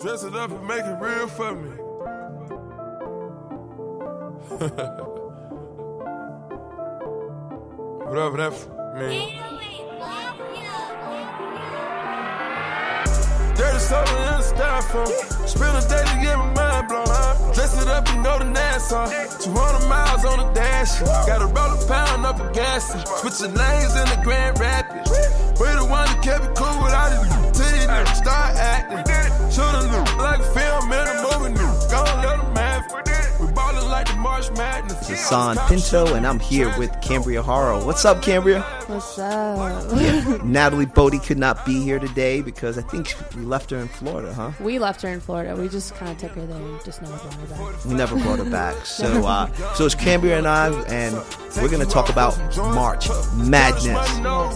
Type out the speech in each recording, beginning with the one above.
Dress it up and make it real for me. Whatever that f- mean. Dirty soda in the styrofoam. Spend a day to get my mind blown. Dress it up, you know the Nassau. 200 miles on the dash. Gotta roll a pound up a gas. Switching lanes in the Grand Rapids. We the one that kept it cool without it. Till you start acting. Should've looked like ballin' like March Madness. This is San Pinto, and I'm here with Cambria Haro. What's up, Cambria? What's up? Natalie Bodie could not be here today because I think we left her in Florida, huh? we left her in Florida. We just kind of took her there and just never brought her back. We never brought her back. So, uh, so it's Cambria and I, and we're gonna talk about March Madness. No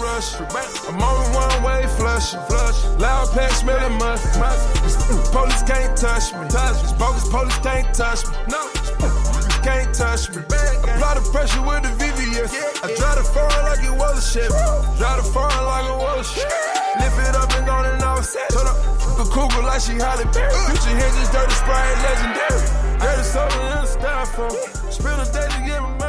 can't touch me. Apply the pressure with the VVS. I drive the foreign like it was a ship. Drive the foreign like it was a ship. Lift it up and go and offset. Turn up the cougar like she Halle Berry. Future Hendrix, dirty sprite, legendary. Dirty soda in the styrofoam. Spend a day to get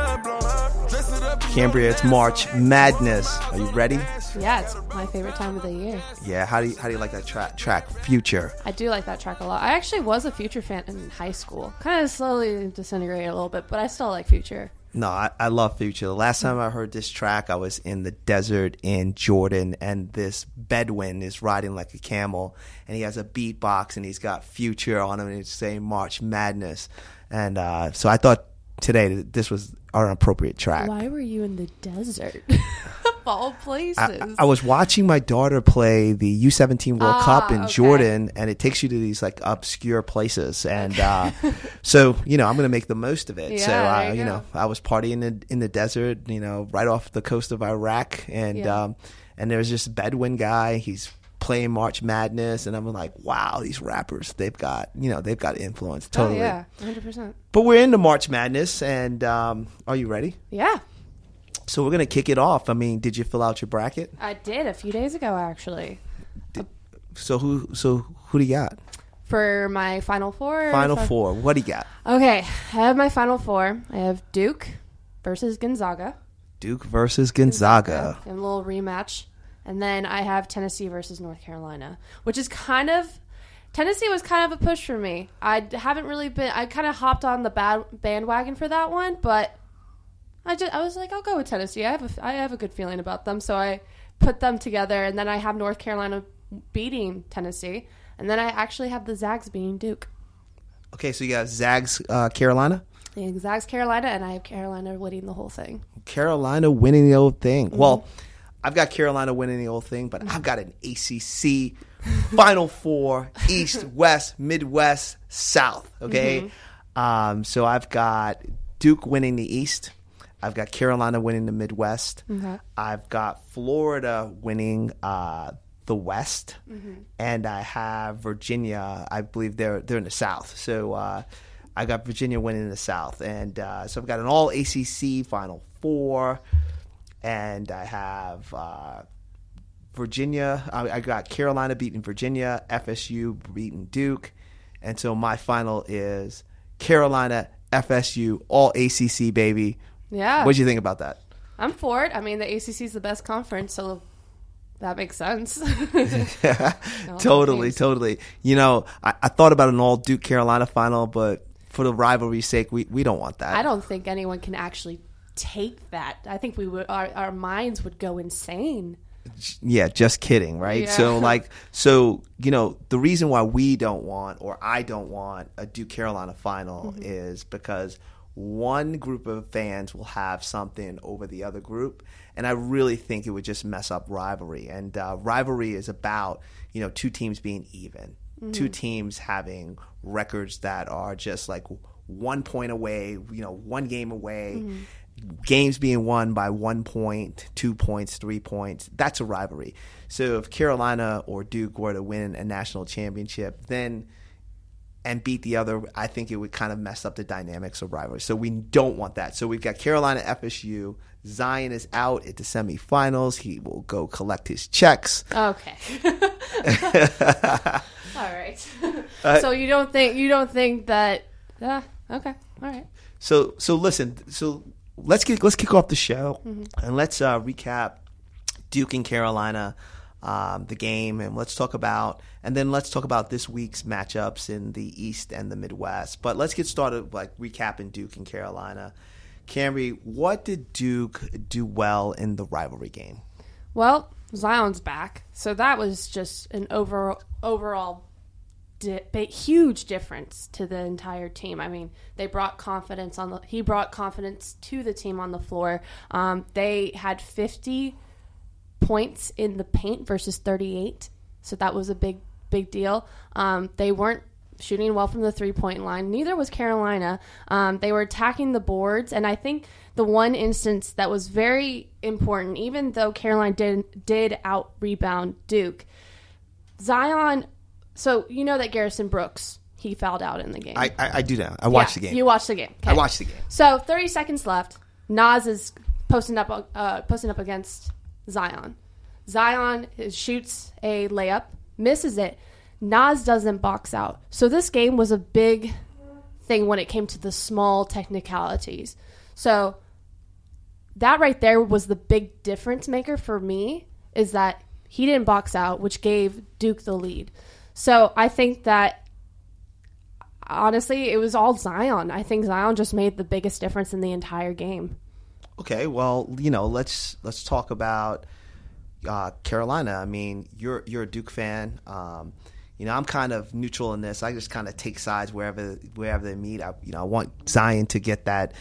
Cambria, it's March Madness. Are you ready? Yeah, it's my favorite time of the year. Yeah. How do you how do you like that track? Track Future. I do like that track a lot. I actually was a Future fan in high school. Kind of slowly disintegrated a little bit, but I still like Future. No, I, I love Future. The last time I heard this track, I was in the desert in Jordan, and this Bedouin is riding like a camel, and he has a beatbox, and he's got Future on him, and it's saying March Madness, and uh, so I thought today that this was our appropriate track. Why were you in the desert? of all places. I, I was watching my daughter play the U17 World Ah, Cup in okay. Jordan, and it takes you to these like obscure places, and uh, so you know I'm going to make the most of it. so Yeah, uh, there you you know I was partying in, in the desert, you know, right off the coast of Iraq, and Yeah. um, and there's this Bedouin guy. He's playing March Madness, and I'm like, wow, these rappers, they've got you know they've got influence oh, totally. yeah, 100%. But we're into March Madness, and um, are you ready? Yeah, So we're going to kick it off. I mean, did you fill out your bracket? I did a few days ago, actually. So who so who do you got? For my Final Four. Final I- four. What do you got? Okay, I have my Final Four. I have Duke versus Gonzaga. Duke versus Gonzaga. And a little rematch. And then I have Tennessee versus North Carolina, which is kind of Tennessee was kind of a push for me. I haven't really been. I kind of hopped on the bad bandwagon for that one, but I just I was like, I'll go with Tennessee. I have a I have a good feeling about them, so I put them together. And then I have North Carolina beating Tennessee, and then I actually have the Zags beating Duke. Okay, so you got Zags uh, Carolina. The Zags Carolina, and I have Carolina winning the whole thing. Carolina winning the whole thing. Mm-hmm. Well, I've got Carolina winning the old thing, but I've got an ACC Final Four, East, West, Midwest, South. Okay, Mm-hmm. um, so I've got Duke winning the East. I've got Carolina winning the Midwest. Okay. I've got Florida winning uh, the West, Mm-hmm. and I have Virginia. I believe they're they're in the South. So uh, I got Virginia winning the South, and uh, so I've got an All ACC Final Four, and I have uh, Virginia. I, I got Carolina beating Virginia, FSU beating Duke, and so my final is Carolina, FSU, All ACC baby. Yeah, What do you think about that? I'm for it. I mean, the ACC is the best conference, so that makes sense. totally, totally. You know, I, I thought about an all Duke Carolina final, but for the rivalry's sake, we, we don't want that. I don't think anyone can actually take that. I think we would our, our minds would go insane. Yeah, just kidding, right? Yeah. So, like, so you know, the reason why we don't want, or I don't want, a Duke Carolina final Mm-hmm. is because one group of fans will have something over the other group, and I really think it would just mess up rivalry. And uh, rivalry is about you know two teams being even, two teams having records that are just like one point away, you know, one game away games being won by one point, two points, three points. That's a rivalry. So if Carolina or Duke were to win a national championship, then and beat the other, I think it would kind of mess up the dynamics of rivalry. So we don't want that. So we've got Carolina FSU. Zion is out at the semifinals. He will go collect his checks. Okay. All right. Uh, so you don't think you don't think that? Uh, okay, all right. So so listen. So let's get let's kick off the show and let's uh, recap Duke and Carolina, um, the game, and let's talk about and then let's talk about this week's matchups in the East and the Midwest. But let's get started like recapping Duke and Carolina. Cambria, what did Duke do well in the rivalry game? Well, Zion's back, so that was just an over overall di- huge difference to the entire team. I mean, they brought confidence on the. He brought confidence to the team on the floor. Um, they had fifty points in the paint versus thirty-eight, so that was a big big deal. Um, they weren't shooting well from the three point line. Neither was Carolina. Um, they were attacking the boards, and I think the one instance that was very important, even though Carolina did did out rebound Duke, Zion. So you know that Garrison Brooks he fouled out in the game. I I, I do that. I watched Yeah, the game. You watched the game. I watched the game. So 30 seconds left. Nas is posting up uh, posting up against Zion. Zion shoots a layup, misses it. Nas doesn't box out. So this game was a big thing when it came to the small technicalities. So that right there was the big difference maker for me is that he didn't box out, which gave Duke the lead. So I think that honestly, it was all Zion. I think Zion just made the biggest difference in the entire game. Okay, well, you know, let's let's talk about uh, Carolina. I mean, you're you're a Duke fan. Um, you know, I'm kind of neutral in this. I just kind of take sides wherever wherever they meet. I, you know, I want Zion to get that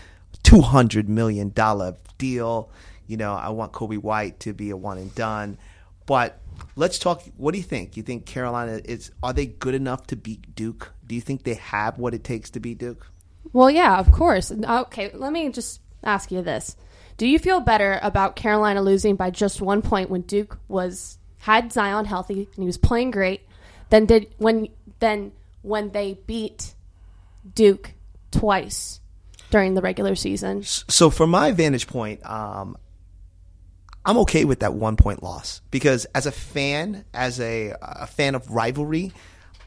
two hundred million dollar deal. You know, I want Coby White to be a one and done. But let's talk. What do you think? You think Carolina is? Are they good enough to beat Duke? Do you think they have what it takes to beat Duke? Well, yeah, of course. Okay, let me just ask you this: Do you feel better about Carolina losing by just one point when Duke was had Zion healthy and he was playing great, than did when then when they beat Duke twice during the regular season? So from my vantage point, um, I'm okay with that one point loss because as a fan, as a, a fan of rivalry,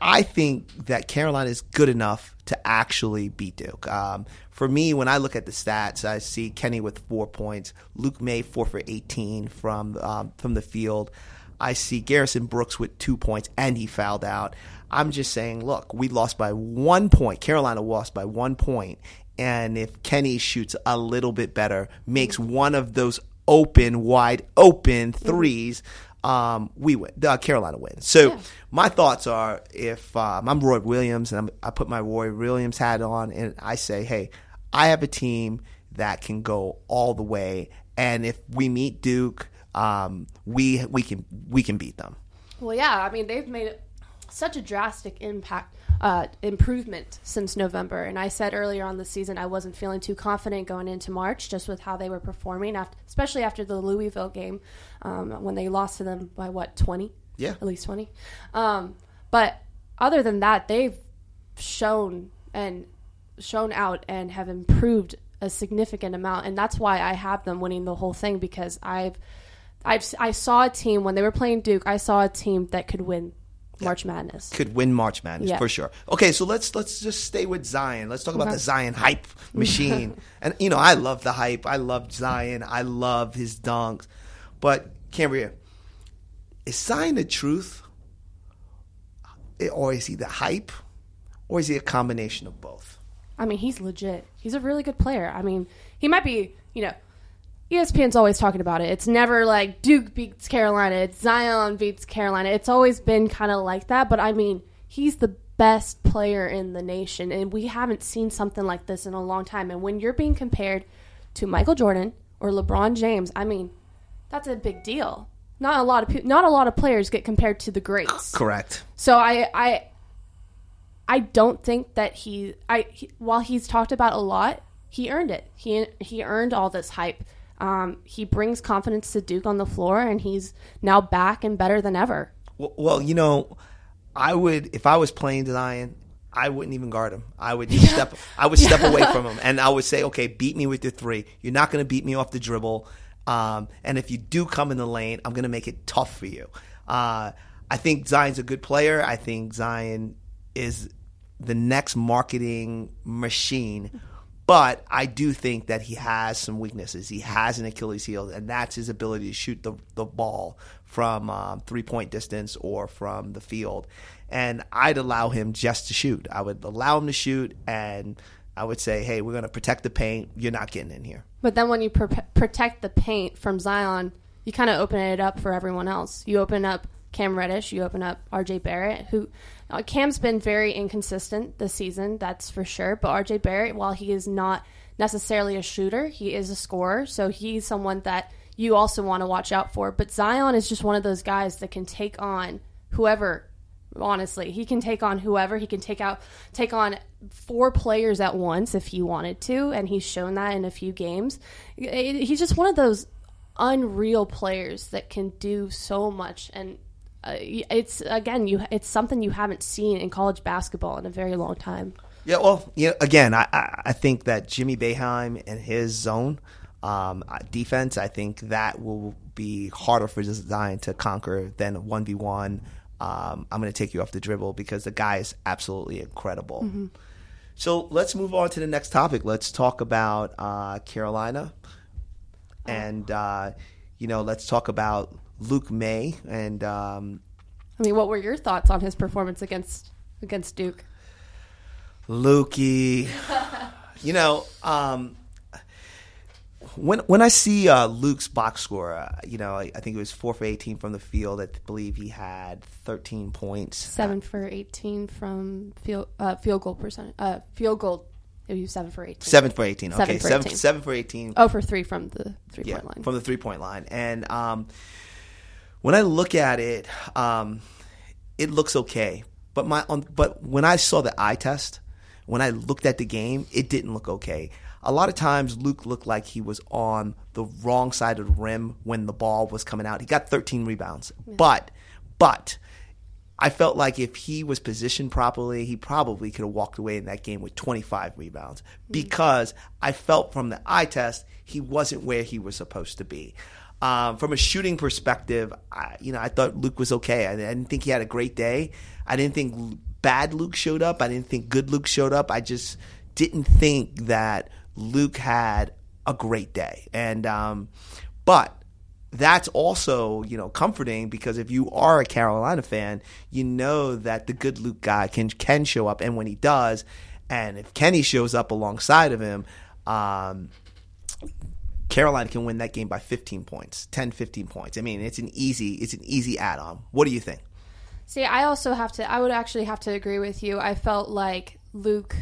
I think that Carolina is good enough to actually beat Duke. Um, for me, when I look at the stats, I see Kenny with four points, Luke Maye four for 18 from um, from the field. I see Garrison Brooks with two points, and he fouled out. I'm just saying, look, we lost by one point. Carolina lost by one point, and if Kenny shoots a little bit better, makes one of those open, wide open threes, um, we win. Uh, Carolina wins. So Yeah. my thoughts are, if um, I'm Roy Williams and I'm, I put my Roy Williams hat on, and I say, hey, I have a team that can go all the way, and if we meet Duke, um, we we can we can beat them. Well, yeah, I mean they've made such a drastic impact uh, improvement since November. And I said earlier on the season I wasn't feeling too confident going into March, just with how they were performing, after, especially after the Louisville game um, when they lost to them by what twenty, Yeah. at least twenty. Um, but other than that, they've shown and shown out and have improved a significant amount, and that's why I have them winning the whole thing because I've. I've, I saw a team when they were playing Duke. I saw a team that could win March Madness. could win March Madness Yeah. for sure. Okay, so let's let's just stay with Zion. Let's talk about Okay. the Zion hype machine. and you know, I love the hype. I love Zion. I love his dunks. But Cambria, is Zion the truth, or is he the hype, or is he a combination of both? I mean, he's legit. He's a really good player. I mean, he might be, you know, ESPN's always talking about it. It's never like Duke beats Carolina, it's Zion beats Carolina. It's always been kind of like that, but I mean, he's the best player in the nation and we haven't seen something like this in a long time. And when you're being compared to Michael Jordan or LeBron James, I mean, that's a big deal. Not a lot of people, not a lot of players get compared to the greats. Correct. So I I I don't think that he I he, while he's talked about a lot, he earned it. He he earned all this hype. Um, he brings confidence to Duke on the floor, and he's now back and better than ever. Well, well, you know, I would if I was playing Zion, I wouldn't even guard him. I would just step. I would step away from him, and I would say, "Okay, beat me with your three. You're not going to beat me off the dribble. Um, and if you do come in the lane, I'm going to make it tough for you." Uh, I think Zion's a good player. I think Zion is the next marketing machine. But I do think that he has some weaknesses. He has an Achilles heel, and that's his ability to shoot the, the ball from um, three point distance or from the field. And I'd allow him just to shoot. I would allow him to shoot, and I would say, hey, we're going to protect the paint. You're not getting in here. But then when you pr- protect the paint from Zion, you kind of open it up for everyone else. You open up Cam Reddish, you open up RJ Barrett, who uh, Cam's been very inconsistent this season, that's for sure. But RJ Barrett, while he is not necessarily a shooter, he is a scorer. So he's someone that you also want to watch out for. But Zion is just one of those guys that can take on whoever honestly he can take on whoever he can take out take on four players at once if he wanted to and he's shown that in a few games he's just one of those unreal players that can do so much and uh, it's again you it's something you haven't seen in college basketball in a very long time yeah well you know, again I, I think that jimmy Boeheim and his zone um, defense i think that will be harder for Zion to conquer than 1v1 um, I'm going to take you off the dribble because the guy is absolutely incredible. Mm-hmm. So let's move on to the next topic. Let's talk about uh, Carolina, and uh, you know, let's talk about Luke Maye. And um, I mean, what were your thoughts on his performance against against Duke? Lukey, you know, um, when when I see uh, Luke's box score, uh, you know, I, I, think it was four for eighteen from the field. I believe he had thirteen points. Seven for eighteen from field uh, field goal percent. Uh, field goal. It was seven for eighteen. Seven for eighteen. Okay, seven for seven, 18. seven for eighteen. Oh, for three from the three yeah, point line. From the three point line, and um, when I look at it, um, it looks okay. But my on, but when I saw the eye test, when I looked at the game, it didn't look okay a lot of times Luke looked like he was on the wrong side of the rim when the ball was coming out. He got 13 rebounds, yeah. but but I felt like if he was positioned properly, he probably could have walked away in that game with 25 rebounds mm-hmm. because I felt from the eye test he wasn't where he was supposed to be. Um, from a shooting perspective, I, you know, I thought Luke was okay. I, I didn't think he had a great day. I didn't think bad Luke showed up. I didn't think good Luke showed up. I just didn't think that Luke had a great day. And, um, but that's also, you know, comforting because if you are a Carolina fan, you know that the good Luke guy can, can show up. And when he does, and if Kenny shows up alongside of him, um, Carolina can win that game by 15 points, 10, 15 points. I mean, it's an easy, it's an easy add-on. What do you think? See, I also have to. I would actually have to agree with you. I felt like Luke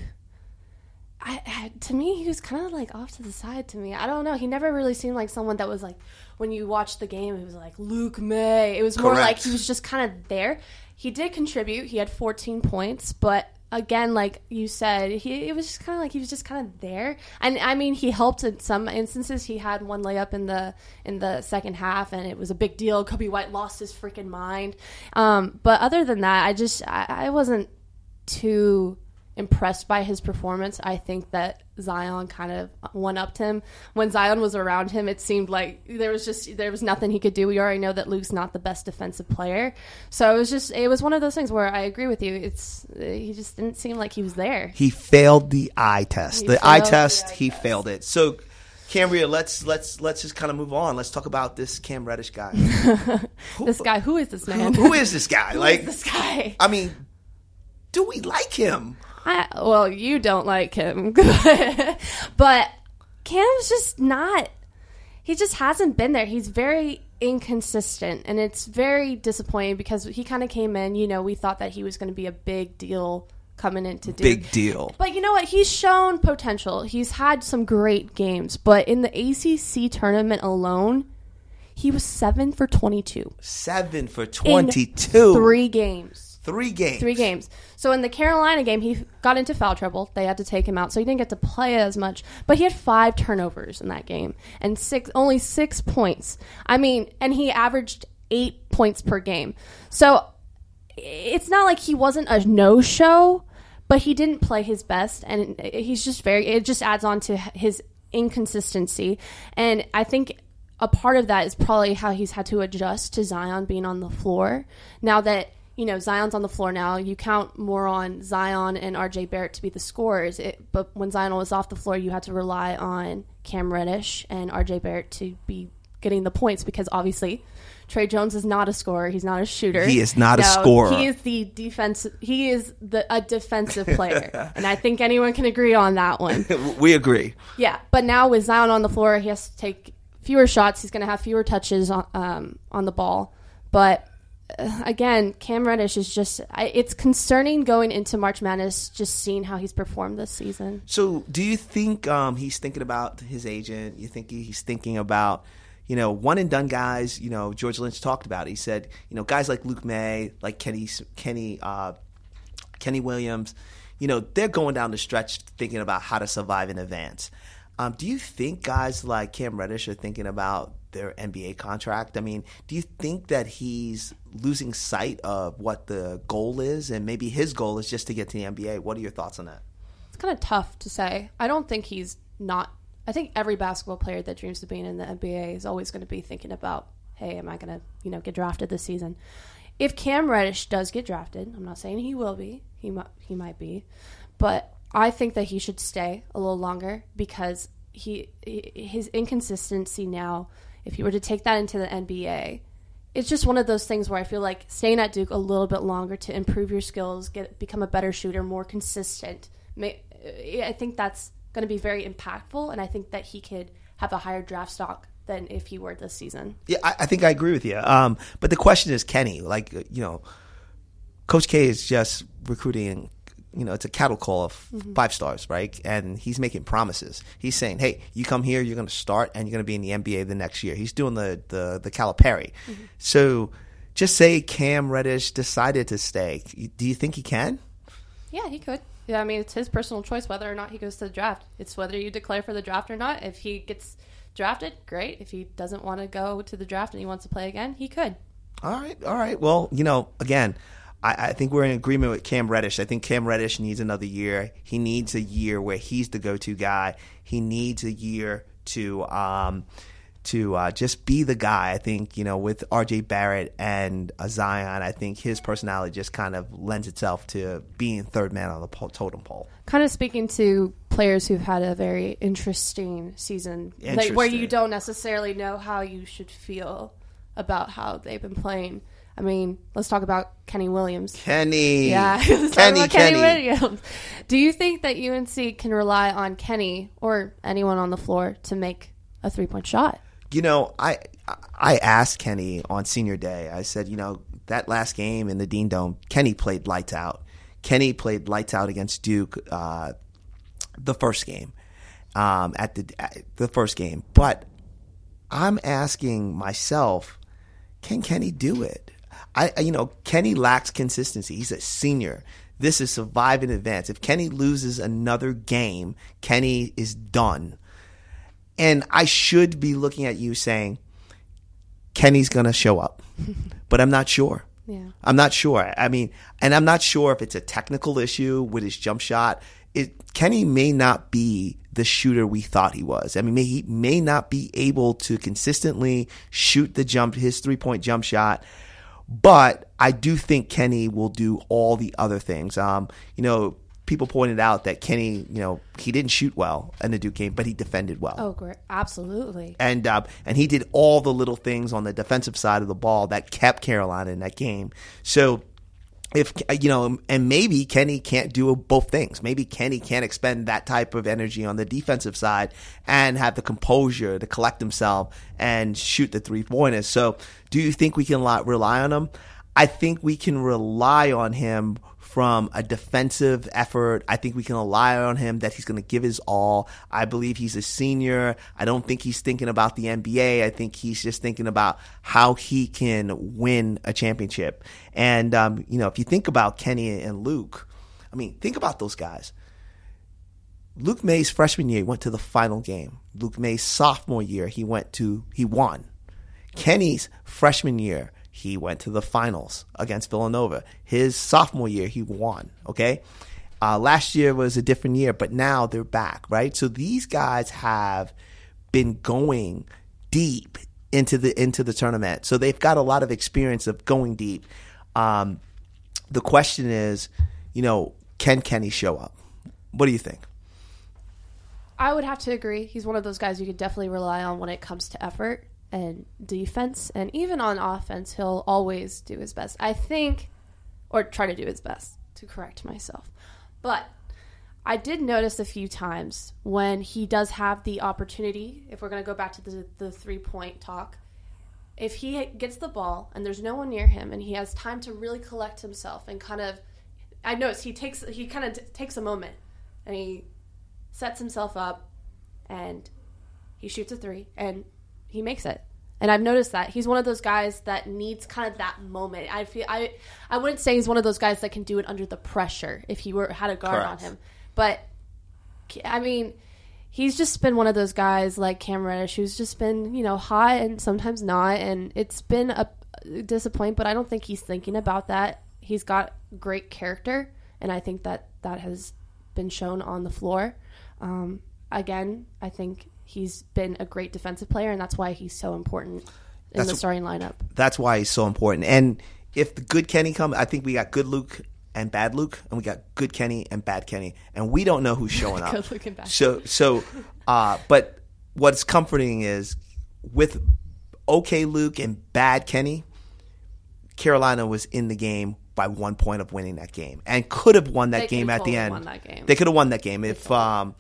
I, I, to me, he was kind of like off to the side to me. I don't know. He never really seemed like someone that was like, when you watch the game, it was like Luke Maye. It was more Correct. like he was just kind of there. He did contribute. He had 14 points, but again, like you said, he it was just kind of like he was just kind of there. And I mean, he helped in some instances. He had one layup in the in the second half, and it was a big deal. Coby White lost his freaking mind. Um, but other than that, I just I, I wasn't too impressed by his performance. I think that Zion kind of one upped him. When Zion was around him, it seemed like there was just there was nothing he could do. We already know that Luke's not the best defensive player, so it was just it was one of those things where I agree with you. It's he just didn't seem like he was there. He failed the eye test. He the eye test, the eye he test. failed it. So. Cambria, let's let's let's just kind of move on. Let's talk about this Cam Reddish guy. this guy, who is this man? who, who is this guy? who like this guy? I mean, do we like him? I, well, you don't like him, but Cam's just not. He just hasn't been there. He's very inconsistent, and it's very disappointing because he kind of came in. You know, we thought that he was going to be a big deal coming into Duke. Big deal. But you know what? He's shown potential. He's had some great games, but in the ACC tournament alone, he was seven for twenty-two. Seven for twenty-two. three games. Three games. Three games. So in the Carolina game, he got into foul trouble. They had to take him out, so he didn't get to play as much. But he had five turnovers in that game and six, only six points. I mean, and he averaged eight points per game. So it's not like he wasn't a no-show, but he didn't play his best, and he's just very. It just adds on to his inconsistency, and I think a part of that is probably how he's had to adjust to Zion being on the floor now that you know Zion's on the floor now. You count more on Zion and RJ Barrett to be the scorers. It, but when Zion was off the floor, you had to rely on Cam Reddish and RJ Barrett to be getting the points because obviously Tre Jones is not a scorer. He's not a shooter. He is not a scorer. He is the defense. He is the a defensive player, and I think anyone can agree on that one. we agree. Yeah, but now with Zion on the floor, he has to take fewer shots. He's going to have fewer touches on, um, on the ball. But again, Cam Reddish is just, I, it's concerning going into March Madness, just seeing how he's performed this season. So, do you think um, he's thinking about his agent? You think he's thinking about, you know, one and done guys? You know, George Lynch talked about. It. He said, you know, guys like Luke Maye, like Kenny, Kenny, uh, Kenny Williams, you know, they're going down the stretch thinking about how to survive in advance. Um, do you think guys like Cam Reddish are thinking about their NBA contract? I mean, do you think that he's losing sight of what the goal is, and maybe his goal is just to get to the NBA? What are your thoughts on that? It's kind of tough to say. I don't think he's not. I think every basketball player that dreams of being in the NBA is always going to be thinking about, hey, am I going to, you know, get drafted this season? If Cam Reddish does get drafted, I'm not saying he will be. He might, he might be, but I think that he should stay a little longer because he his inconsistency now. If he were to take that into the NBA, it's just one of those things where I feel like staying at Duke a little bit longer to improve your skills, get become a better shooter, more consistent. I think that's going to be very impactful, and I think that he could have a higher draft stock than if he were this season. Yeah, I, I think I agree with you. Um, but the question is, Kenny, like you know, Coach K is just recruiting. You know, it's a cattle call of mm-hmm. five stars, right? And he's making promises. He's saying, "Hey, you come here, you're going to start, and you're going to be in the NBA the next year." He's doing the the the Calipari. Mm-hmm. So, just say Cam Reddish decided to stay. Do you think he can? Yeah, he could. Yeah, I mean, it's his personal choice whether or not he goes to the draft. It's whether you declare for the draft or not. If he gets drafted, great. If he doesn't want to go to the draft and he wants to play again, he could. All right, all right. Well, you know, again, I, I think we're in agreement with Cam Reddish. I think Cam Reddish needs another year. He needs a year where he's the go-to guy. He needs a year to um, to uh, just be the guy. I think you know with R.J. Barrett and uh, Zion, I think his personality just kind of lends itself to being third man on the totem pole. Kind of speaking to players who've had a very interesting season, like, where you don't necessarily know how you should feel about how they've been playing. I mean, let's talk about Kenny Williams. Kenny, Yeah, let's talk Kenny, Kenny. Williams. Do you think that UNC can rely on Kenny or anyone on the floor to make a three point shot? You know, I I asked Kenny on senior day. I said, you know, that last game in the Dean Dome, Kenny played lights out. Kenny played lights out against Duke uh, the first game, um, at the at the first game. But I'm asking myself, can Kenny do it? I, you know, Kenny lacks consistency. He's a senior. This is survive in advance. If Kenny loses another game, Kenny is done. And I should be looking at you saying, Kenny's going to show up, but I'm not sure. Yeah. I'm not sure. I mean, and I'm not sure if it's a technical issue with his jump shot. It, Kenny may not be the shooter we thought he was. I mean, may, he may not be able to consistently shoot the jump, his three point jump shot. But I do think Kenny will do all the other things. Um, you know, people pointed out that Kenny, you know, he didn't shoot well in the Duke game, but he defended well Oh, great. Absolutely. and uh, and he did all the little things on the defensive side of the ball that kept Carolina in that game. So if uh, you know, and maybe Kenny can't do both things. Maybe Kenny can't expend that type of energy on the defensive side and have the composure to collect himself and shoot the three pointers. So, do you think we can rely on him? I think we can rely on him from a defensive effort. I think we can rely on him that he's going to give his all. I believe he's a senior. I don't think he's thinking about the NBA. I think he's just thinking about how he can win a championship. And, um, you know, if you think about Kenny and Luke, I mean, think about those guys. Luke Maye's freshman year, he went to the final game. Luke Maye's sophomore year, he went to, he won. Kenny's freshman year, he went to the finals against Villanova. His sophomore year, he won. Okay. Uh, last year was a different year, but now they're back, right? So these guys have been going deep into the into the tournament, so they've got a lot of experience of going deep. Um, the question is, you know, can Kenny show up? What do you think? I would have to agree. He's one of those guys you could definitely rely on when it comes to effort and defense, and even on offense, he'll always do his best. I think, or try to do his best to correct myself. But I did notice a few times when he does have the opportunity, if we're going to go back to the, the three point talk, if he gets the ball and there's no one near him and he has time to really collect himself and kind of, I noticed he takes, he kind of t- takes a moment and he sets himself up and he shoots a three and he makes it. And I've noticed that he's one of those guys that needs kind of that moment. I feel I I wouldn't say he's one of those guys that can do it under the pressure if he were had a guard Correct. on him. But I mean, he's just been one of those guys like Cam Reddish who's just been, you know, hot and sometimes not and it's been a disappointment, but I don't think he's thinking about that. He's got great character and I think that that has been shown on the floor. Um, again, I think he's been a great defensive player, and that's why he's so important in That's the starting lineup. That's why he's so important. And if the good Kenny come, I think we got good Luke and bad Luke, and we got good Kenny and bad Kenny, and we don't know who's showing up. Luke and bad. So, so, uh, but what's comforting is with okay Luke and bad Kenny, Carolina was in the game by one point of winning that game, and could have won that They game at the end. won that game. They could have won that game if, um,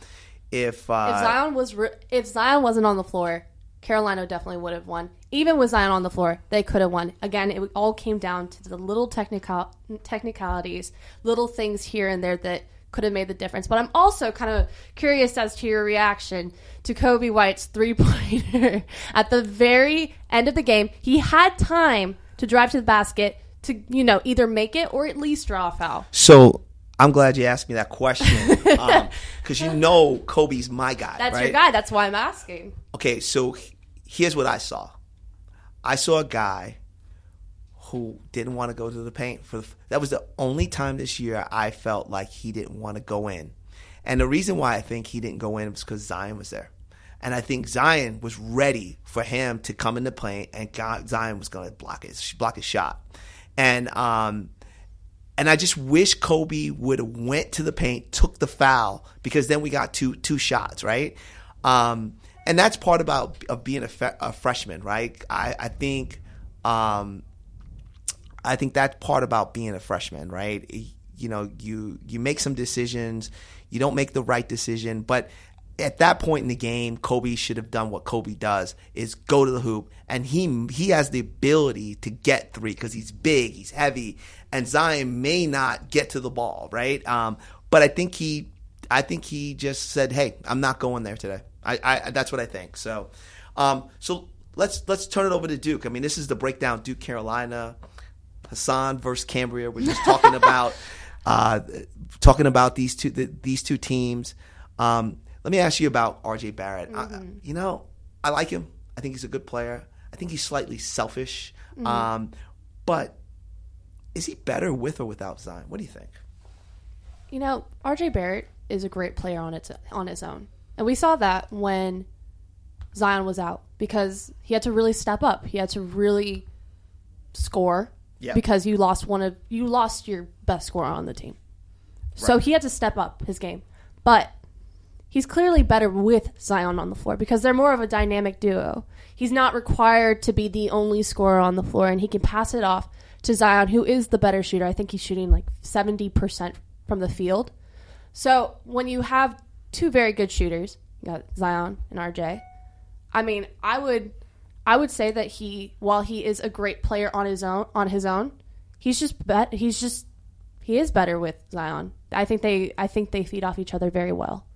if, uh, if Zion was re- if Zion wasn't on the floor, Carolina definitely would have won. Even with Zion on the floor, they could have won. Again, it all came down to the little technical technicalities, little things here and there that could have made the difference. But I'm also kind of curious as to your reaction to Coby White's three pointer at the very end of the game. He had time to drive to the basket to you know either make it or at least draw a foul. So I'm glad you asked me that question because you know Coby's my guy. That's right? your guy. That's why I'm asking. Okay, so here's what I saw. I saw a guy who didn't want to go to the paint for the, that was the only time this year I felt like he didn't want to go in. And the reason why I think he didn't go in was because Zion was there. And I think Zion was ready for him to come in the paint, and God, Zion was going to block his block his shot. And um, and I just wish Coby would have went to the paint, took the foul, because then we got two two shots, right? Um, and that's part about of being a, fe- a freshman, right? I, I think, um, I think that's part about being a freshman, right? You know, you you make some decisions, you don't make the right decision, but at that point in the game, Coby should have done what Coby does: is go to the hoop, and he he has the ability to get three because he's big, he's heavy, and Zion may not get to the ball, right? Um, but I think he, I think he just said, "Hey, I'm not going there today." I, I that's what I think. So, um, so let's let's turn it over to Duke. I mean, this is the breakdown: Duke, Carolina, Hassan versus Cambria. We're just talking about uh, talking about these two the, these two teams. Um, let me ask you about RJ Barrett. I, you know, I like him. I think he's a good player. I think he's slightly selfish. Um, but is he better with or without Zion? What do you think? You know, RJ Barrett is a great player on its on his own. And we saw that when Zion was out because he had to really step up. He had to really score Yeah. because you lost one of you lost your best scorer on the team. So he had to step up his game. But he's clearly better with Zion on the floor because they're more of a dynamic duo. He's not required to be the only scorer on the floor and he can pass it off to Zion who is the better shooter. I think he's shooting like 70% from the field. So when you have two very good shooters, you got Zion and RJ. I mean, I would I would say that he while he is a great player on his own on his own, he's just bet he's just he is better with Zion. I think they I think they feed off each other very well.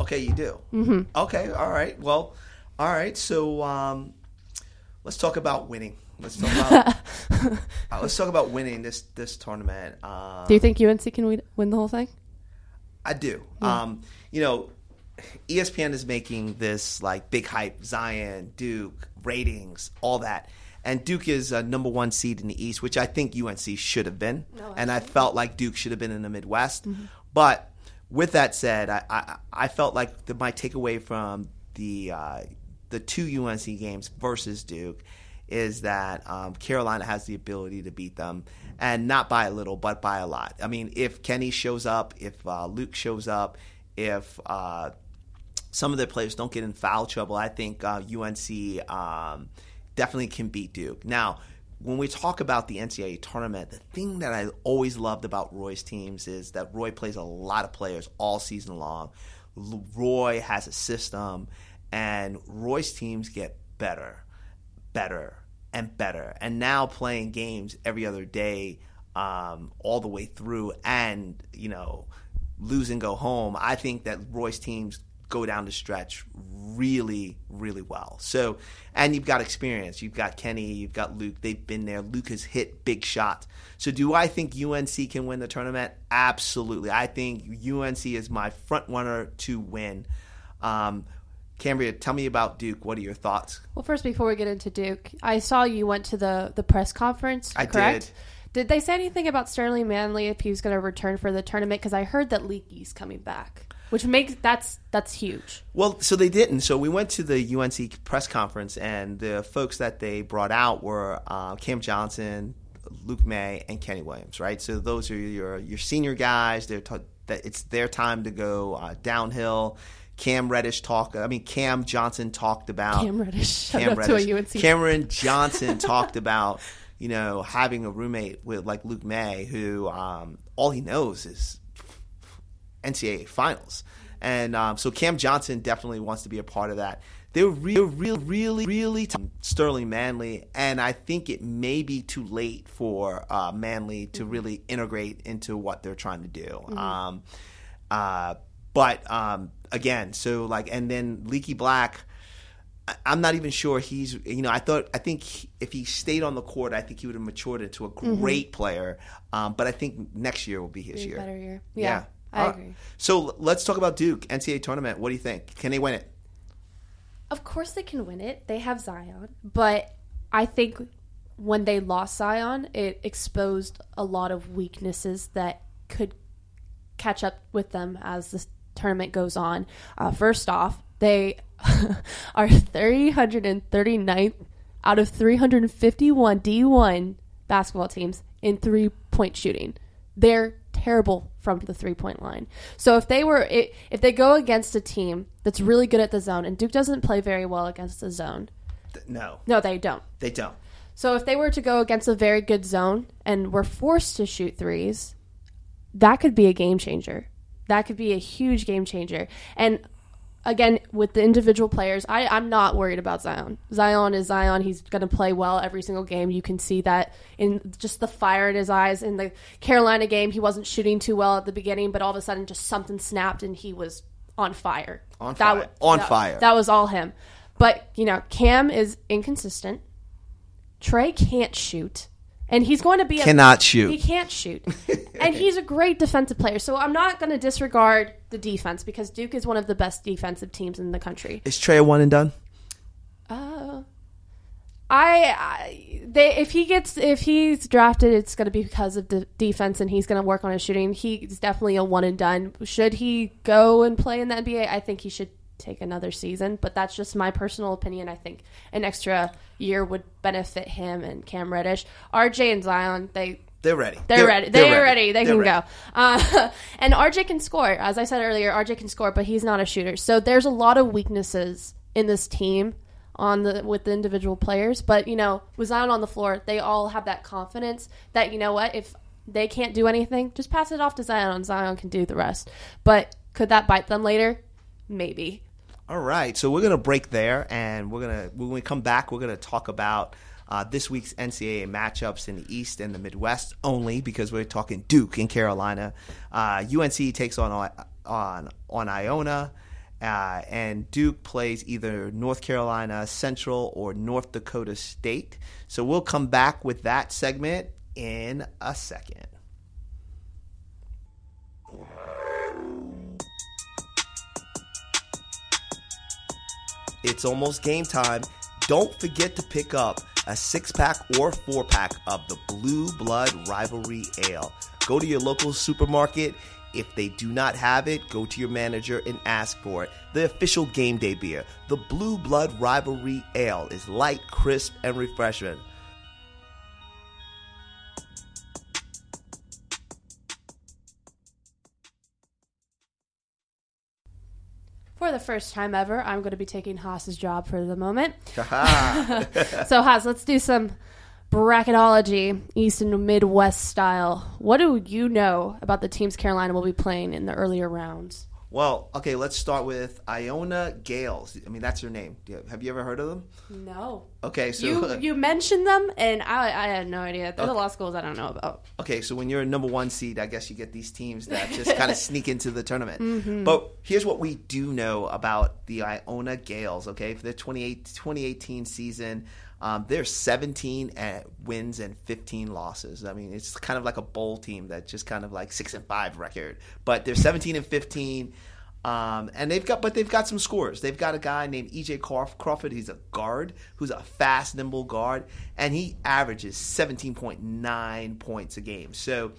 Okay, you do. Mm-hmm. Okay, all right. Well, all right. So um, let's talk about winning. Let's talk about uh, let's talk about winning this this tournament. Um, Do you think UNC can win, the whole thing? I do. Um, you know, ESPN is making this like big hype, Zion, Duke, ratings, all that. And Duke is a number one seed in the East, which I think UNC should have been. No, and I felt like Duke should have been in the Midwest. But with that said, I, I, I felt like the, my takeaway from the uh, the two UNC games versus Duke is that um, Carolina has the ability to beat them, and not by a little, but by a lot. I mean, if Kenny shows up, if uh, Luke shows up, if uh, some of their players don't get in foul trouble, I think uh, UNC um, definitely can beat Duke. Now, when we talk about the NCAA tournament, the thing that I always loved about Roy's teams is that Roy plays a lot of players all season long. Roy has a system, and Roy's teams get better, better, and better. And now playing games every other day, um, all the way through, and you know, lose and go home. I think that Roy's teams go down the stretch really, really well. So, and you've got experience. You've got Kenny, you've got Luke. They've been there. Luke has hit big shots. So, do I think UNC can win the tournament? Absolutely. I think UNC is my front runner to win. Um, Cambria, tell me about Duke. What are your thoughts? Well, first, before we get into Duke, I saw you went to the the press conference. I correct? did. Did they say anything about Sterling Manley if he was going to return for the tournament? Because I heard that Leaky's coming back, which makes that's that's huge. Well, so they didn't. So we went to the UNC press conference, and the folks that they brought out were uh, Cam Johnson, Luke Maye, and Kenny Williams. Right. So those are your your senior guys. They're t- that it's their time to go uh, downhill. Cam Reddish talked. I mean, Cam Johnson talked about Cam Reddish. Cam out to a Reddish. UNC. Cameron Johnson talked about you know having a roommate with like Luke Maye, who um, all he knows is NCAA finals, and um, so Cam Johnson definitely wants to be a part of that. They're real, real, really, really t- Sterling Manley, and I think it may be too late for uh, Manley to really integrate into what they're trying to do. Um, uh, but um, again, so like, and then Leaky Black. I'm not even sure he's. You know, I thought. I think he- if he stayed on the court, I think he would have matured into a great player. Um, but I think next year will be his Be year. better year. Yeah, I All right. agree. So let's talk about Duke NCAA tournament. What do you think? Can they win it? Of course they can win it. They have Zion, but I think when they lost Zion, it exposed a lot of weaknesses that could catch up with them as the tournament goes on. Uh, first off, they are 339th out of 351 D1 basketball teams in three point shooting. They're terrible from the three point line. So if they were if they go against a team that's really good at the zone and Duke doesn't play very well against the zone. No, No, they don't. they don't. So if they were to go against a very good zone and were forced to shoot threes, that could be a game changer. That could be a huge game changer. And again, with the individual players, I, I'm not worried about Zion. Zion is Zion. He's going to play well every single game. You can see that in just the fire in his eyes. In the Carolina game, he wasn't shooting too well at the beginning, but all of a sudden, just something snapped and he was on fire. On fire. On that- fire. That was all him. But, you know, Cam is inconsistent. Tre can't shoot. And he's going to be a Cannot shoot. He can't shoot. and he's a great defensive player. So I'm not going to disregard the defense because Duke is one of the best defensive teams in the country. Is Tre a one and done? Uh, I, I they if he gets if he's drafted, it's going to be because of the defense, and he's going to work on his shooting. He's definitely a one and done. Should he go and play in the NBA? I think he should take another season, but that's just my personal opinion. I think an extra year would benefit him and Cam Reddish, RJ and Zion. They They're ready. they're, ready. They're, ready. They They're can ready. go. Uh, and RJ can score. As I said earlier, RJ can score, but he's not a shooter. So there's a lot of weaknesses in this team on the with the individual players. But you know, with Zion on the floor, they all have that confidence that you know what if they can't do anything, just pass it off to Zion, and Zion can do the rest. But could that bite them later? Maybe. All right, so we're gonna break there, and we're gonna when we come back, we're gonna talk about uh, this week's NCAA matchups in the East and the Midwest only because we're talking Duke in Carolina. Uh, UNC takes on on on Iona, uh, and Duke plays either North Carolina Central or North Dakota State. So we'll come back with that segment in a second. It's almost game time. Don't forget to pick up a six pack or four pack of the Blue Blood Rivalry Ale. Go to your local supermarket, If they do not have it, go to your manager and ask for it. The official game day beer, the Blue Blood Rivalry Ale, is light, crisp, and refreshing. For the first time ever, I'm going to be taking Haas's job for the moment. So, Haas, let's do some bracketology, East and Midwest style. What do you know about the teams Carolina will be playing in the earlier rounds? Well, okay, let's start with Iona Gaels. I mean, that's her name. Have you ever heard of them? No. Okay, so You you mentioned them, and I, I had no idea. They're the law schools I don't know about. okay, so when you're a number one seed, I guess you get these teams that just kind of sneak into the tournament. Mm-hmm. But here's what we do know about the Iona Gaels, okay? For the 28, 2018 season, um, they're 17 at wins and 15 losses. I mean, it's kind of like a bowl team that just kind of like six and five record, but they're 17 and 15. Um, and they've got, but they've got some scores. They've got a guy named EJ Crawf- Crawford. He's a guard who's a fast, nimble guard, and he averages 17.9 points a game. So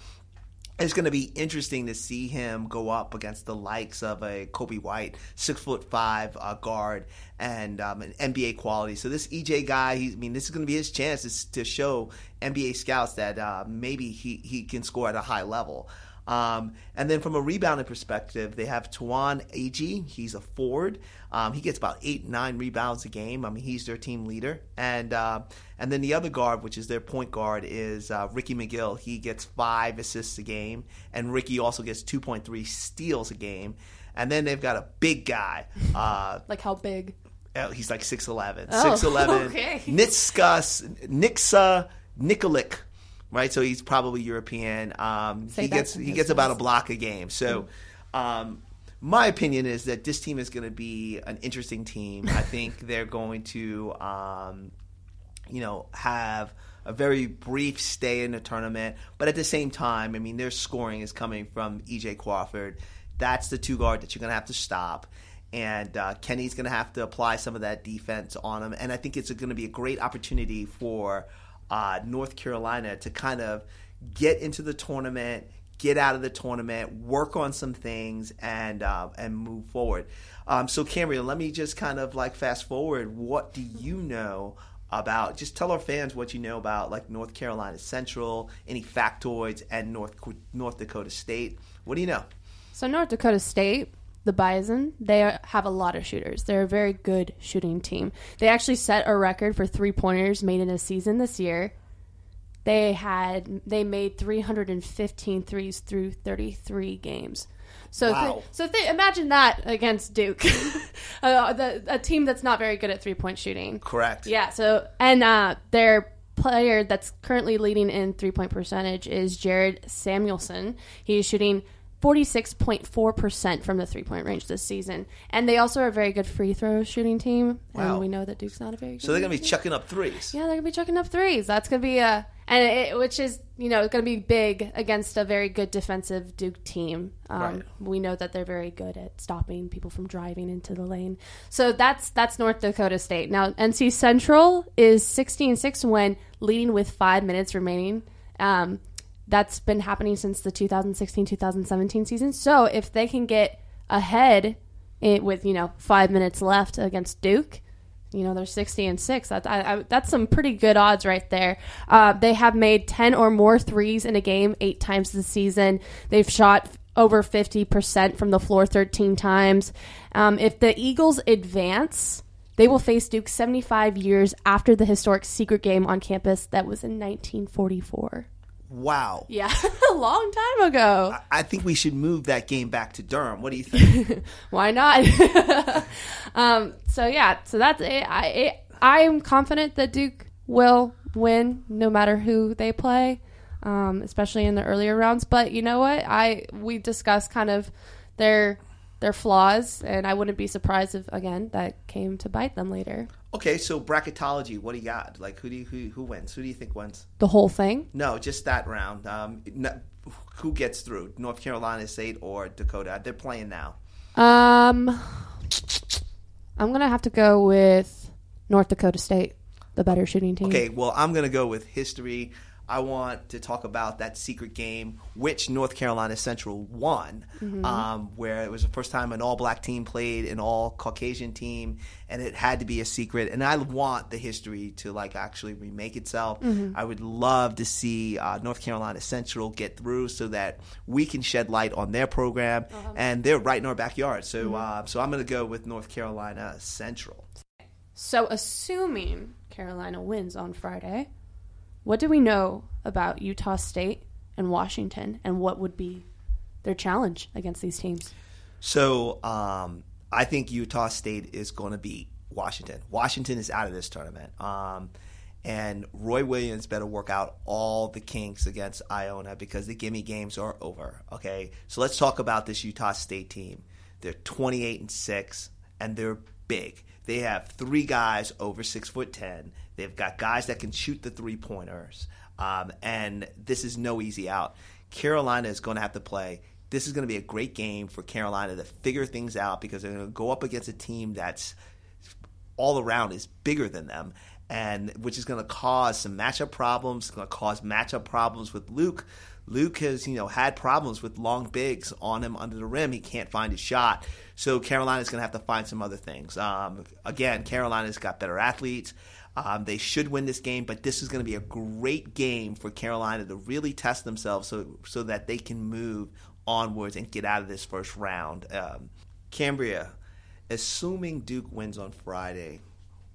it's going to be interesting to see him go up against the likes of a Coby White, six foot five uh, guard, and um, an NBA quality. So this EJ guy, he, I mean, this is going to be his chance to, to show NBA scouts that uh, maybe he he can score at a high level. Um, and then from a rebounding perspective, they have Tawan Ag. He's a forward. Um, he gets about eight, nine rebounds a game. I mean, he's their team leader. And uh, and then the other guard, which is their point guard, is uh, Rickey McGill. He gets five assists a game, and Ricky also gets two point three steals a game. And then they've got a big guy. Uh, Like how big? uh, he's like 6'11". Oh, 6'11". okay. Nitskas, Nixa Nikolic, right? So he's probably European. Um, he gets he gets about a block a game. So um, my opinion is that this team is going to be an interesting team. I think they're going to um, you know, have a very brief stay in the tournament. But at the same time, I mean, their scoring is coming from EJ Crawford. That's the two guard that you're going to have to stop. And uh, Kenny's going to have to apply some of that defense on him. And I think it's going to be a great opportunity for uh, North Carolina to kind of get into the tournament, get out of the tournament, work on some things, and uh, and move forward. Um, so, Cameron, let me just kind of like fast forward. What do you know about? Just tell our fans what you know about like North Carolina Central, any factoids, and North North Dakota State. What do you know? So North Dakota State, the Bison, they are, have a lot of shooters. They're a very good shooting team. They actually set a record for three pointers made in a season this year. They had they made 315 threes through 33 games. So Wow. th- so th- imagine that against Duke, uh, the, a team that's not very good at three point shooting. Correct. Yeah. So and uh, their player that's currently leading in three point percentage is Jared Samuelson. He's shooting. 46.4% from the three point range this season. And they also are a very good free throw shooting team. Wow. And we know that Duke's not a very good So they're going to be chucking up threes. Yeah, they're gonna be chucking up threes. That's gonna be a and it, which is you know gonna be big against a very good defensive Duke team. Um, Right. We know that they're very good at stopping people from driving into the lane. So that's that's North Dakota State. Now NC Central is sixteen six when leading with five minutes remaining. Um, that's been happening since the 2016-2017 season. So if they can get ahead it, with you know five minutes left against Duke, you know they're 60 and 6 that, I, I, that's some pretty good odds right there. Uh, they have made 10 or more threes in a game eight times this season. They've shot over 50% from the floor 13 times. Um, if the eagles advance they will face duke 75 years after the historic secret game on campus that was in 1944 Wow. yeah a long time ago I think we should move that game back to Durham. What do you think? why not? um, so yeah, so that's it. I it, I'm confident that Duke will win no matter who they play, um, especially in the earlier rounds. But you know what? I we discussed kind of their their flaws, and I wouldn't be surprised if again that came to bite them later. Okay, so bracketology. What do you got? Like, who do you, who who wins? Who do you think wins? The whole thing. No, just that round. Um, no, who gets through? North Carolina State or Dakota? They're playing now. Um, I'm gonna have to go with North Dakota State, the better shooting team. Okay, well, I'm going to go with history. I want to talk about that secret game, which North Carolina Central won, um, where it was the first time an all black team played an all Caucasian team, and it had to be a secret. And I want the history to like actually remake itself. I would love to see uh, North Carolina Central get through so that we can shed light on their program, and they're right in our backyard. So, uh, so I'm going to go with North Carolina Central. So, assuming Carolina wins on Friday, what do we know about Utah State and Washington, and what would be their challenge against these teams? So um, I think Utah State is going to beat Washington. Washington is out of this tournament. Um, and Roy Williams better work out all the kinks against Iona because the gimme games are over. Okay, so let's talk about this Utah State team. They're 28 and six, and they're big. They have three guys over six foot ten. They've got guys that can shoot the three pointers, um, and this is no easy out. Carolina is going to have to play. This is going to be a great game for Carolina to figure things out because they're going to go up against a team that's all around is bigger than them, and which is going to cause some matchup problems. Going to cause matchup problems with Luke. Luke has you know had problems with long bigs on him under the rim. He can't find his shot, so Carolina's going to have to find some other things. Um, again, Carolina's got better athletes. Um, they should win this game, but this is going to be a great game for Carolina to really test themselves so so that they can move onwards and get out of this first round. Um, Cambria, assuming Duke wins on Friday,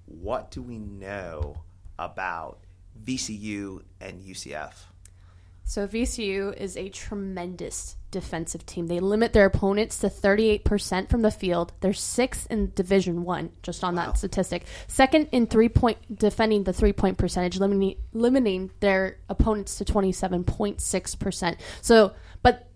what do we know about VCU and UCF? So VCU is a tremendous defensive team. They limit their opponents to 38% from the field. They're sixth in Division One, just on that statistic. Second in three point defending the three point percentage, limiting limiting their opponents to 27.6%. So, but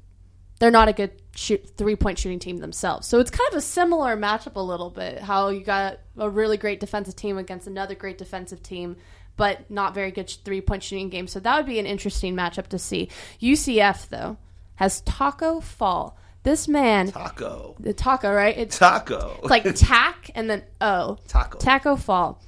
they're not a good shoot three point shooting team themselves. So it's kind of a similar matchup a little bit. How you got a really great defensive team against another great defensive team, but not very good three point shooting game. So that would be an interesting matchup to see. UCF though has Taco Fall. This man, Taco. the taco, right? It's Taco. it's like tack and then O. Taco. Taco Fall.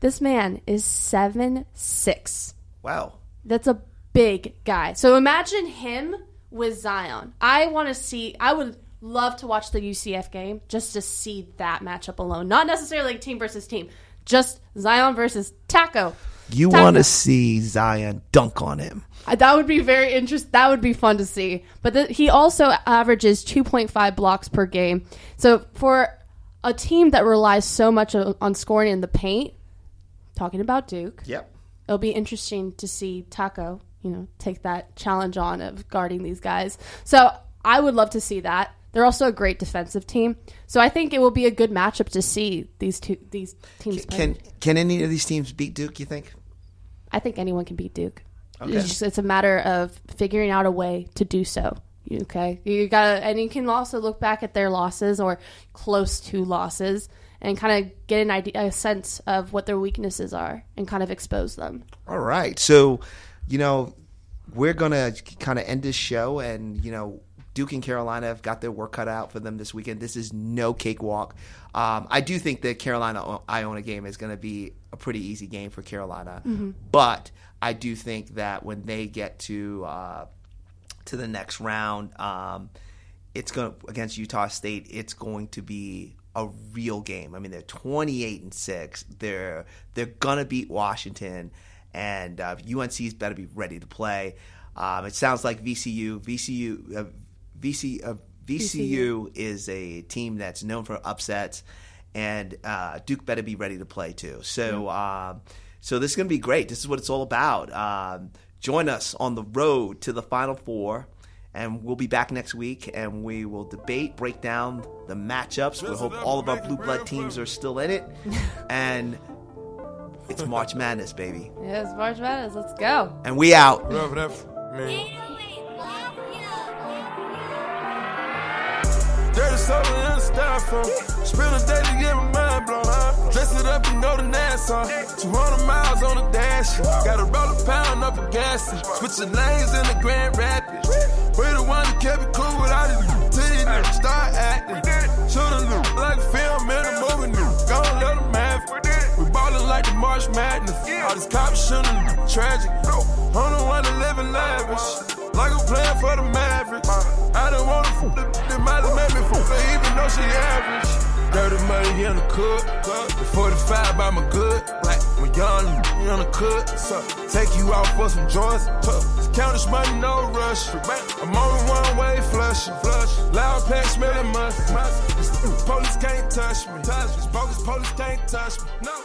This man is seven six. wow. That's a big guy. So imagine him with Zion. I want to see. I would love to watch the UCF game just to see that matchup alone. Not necessarily like team versus team. Just Zion versus Taco. You want to see Zion dunk on him. Uh, That would be very interesting. That would be fun to see. But the, he also averages 2.5 blocks per game. So for a team that relies so much on scoring in the paint, talking about Duke, Yep. it'll be interesting to see Taco, you know, take that challenge on of guarding these guys. So I would love to see that. They're also a great defensive team, so I think it will be a good matchup to see these two these teams. play. Can can any of these teams beat Duke? You think? I think anyone can beat Duke. Okay. It's, just, it's a matter of figuring out a way to do so. Okay, you got and you can also look back at their losses or close to losses, and kind of get an idea, a sense of what their weaknesses are, and kind of expose them. All right. So, you know, we're gonna kind of end this show, and you know, Duke and Carolina have got their work cut out for them this weekend. This is no cakewalk. Um, I do think the Carolina Iona game is going to be a pretty easy game for Carolina, but I do think that when they get to uh, to the next round, um, it's going to against Utah State. It's going to be a real game. I mean, they're twenty eight and six. They're they're gonna beat Washington, and uh, UNC's better be ready to play. Um, it sounds like VCU, VCU, uh, VC, uh, VCU is a team that's known for upsets, and uh, Duke better be ready to play too. So, um, so this is going to be great. This is what it's all about. Um, join us on the road to the Final Four, and we'll be back next week, and we will debate, break down the matchups. We hope all of our blue blood teams are still in it, and it's March Madness, baby. Yes, March Madness. Let's go. And we out. That soda in the styrofoam. Spend a day to get my mind blown. Dress it up and go to Nassau. 200 miles on the dash. Got to roll pound up a gas. Switching lanes in the Grand Rapids. We the one that kept it cool without it. Till you start acting. Shoulda looked like film in a movie. nigga. Gonna let them have it. We ballin' like the March Madness. All these cops shooting tragic. I'm the one living lavish. Like I'm playing for the Mavericks. I don't wanna f the, the have made me f her even though she average. Dirty money in the cook. The 45 by my good. Like my young You in the cook. So take you out for some joints. Count this money, no rush. I'm on the one way flush. Flush. Loud pack smelling must. Police can't touch me. This bogus police can't touch me. No.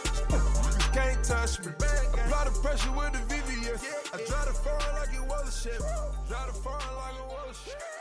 Can't touch me. Apply the pressure with the VVS. I drive the foreign like it was a shit. Drive the foreign like it was a shit.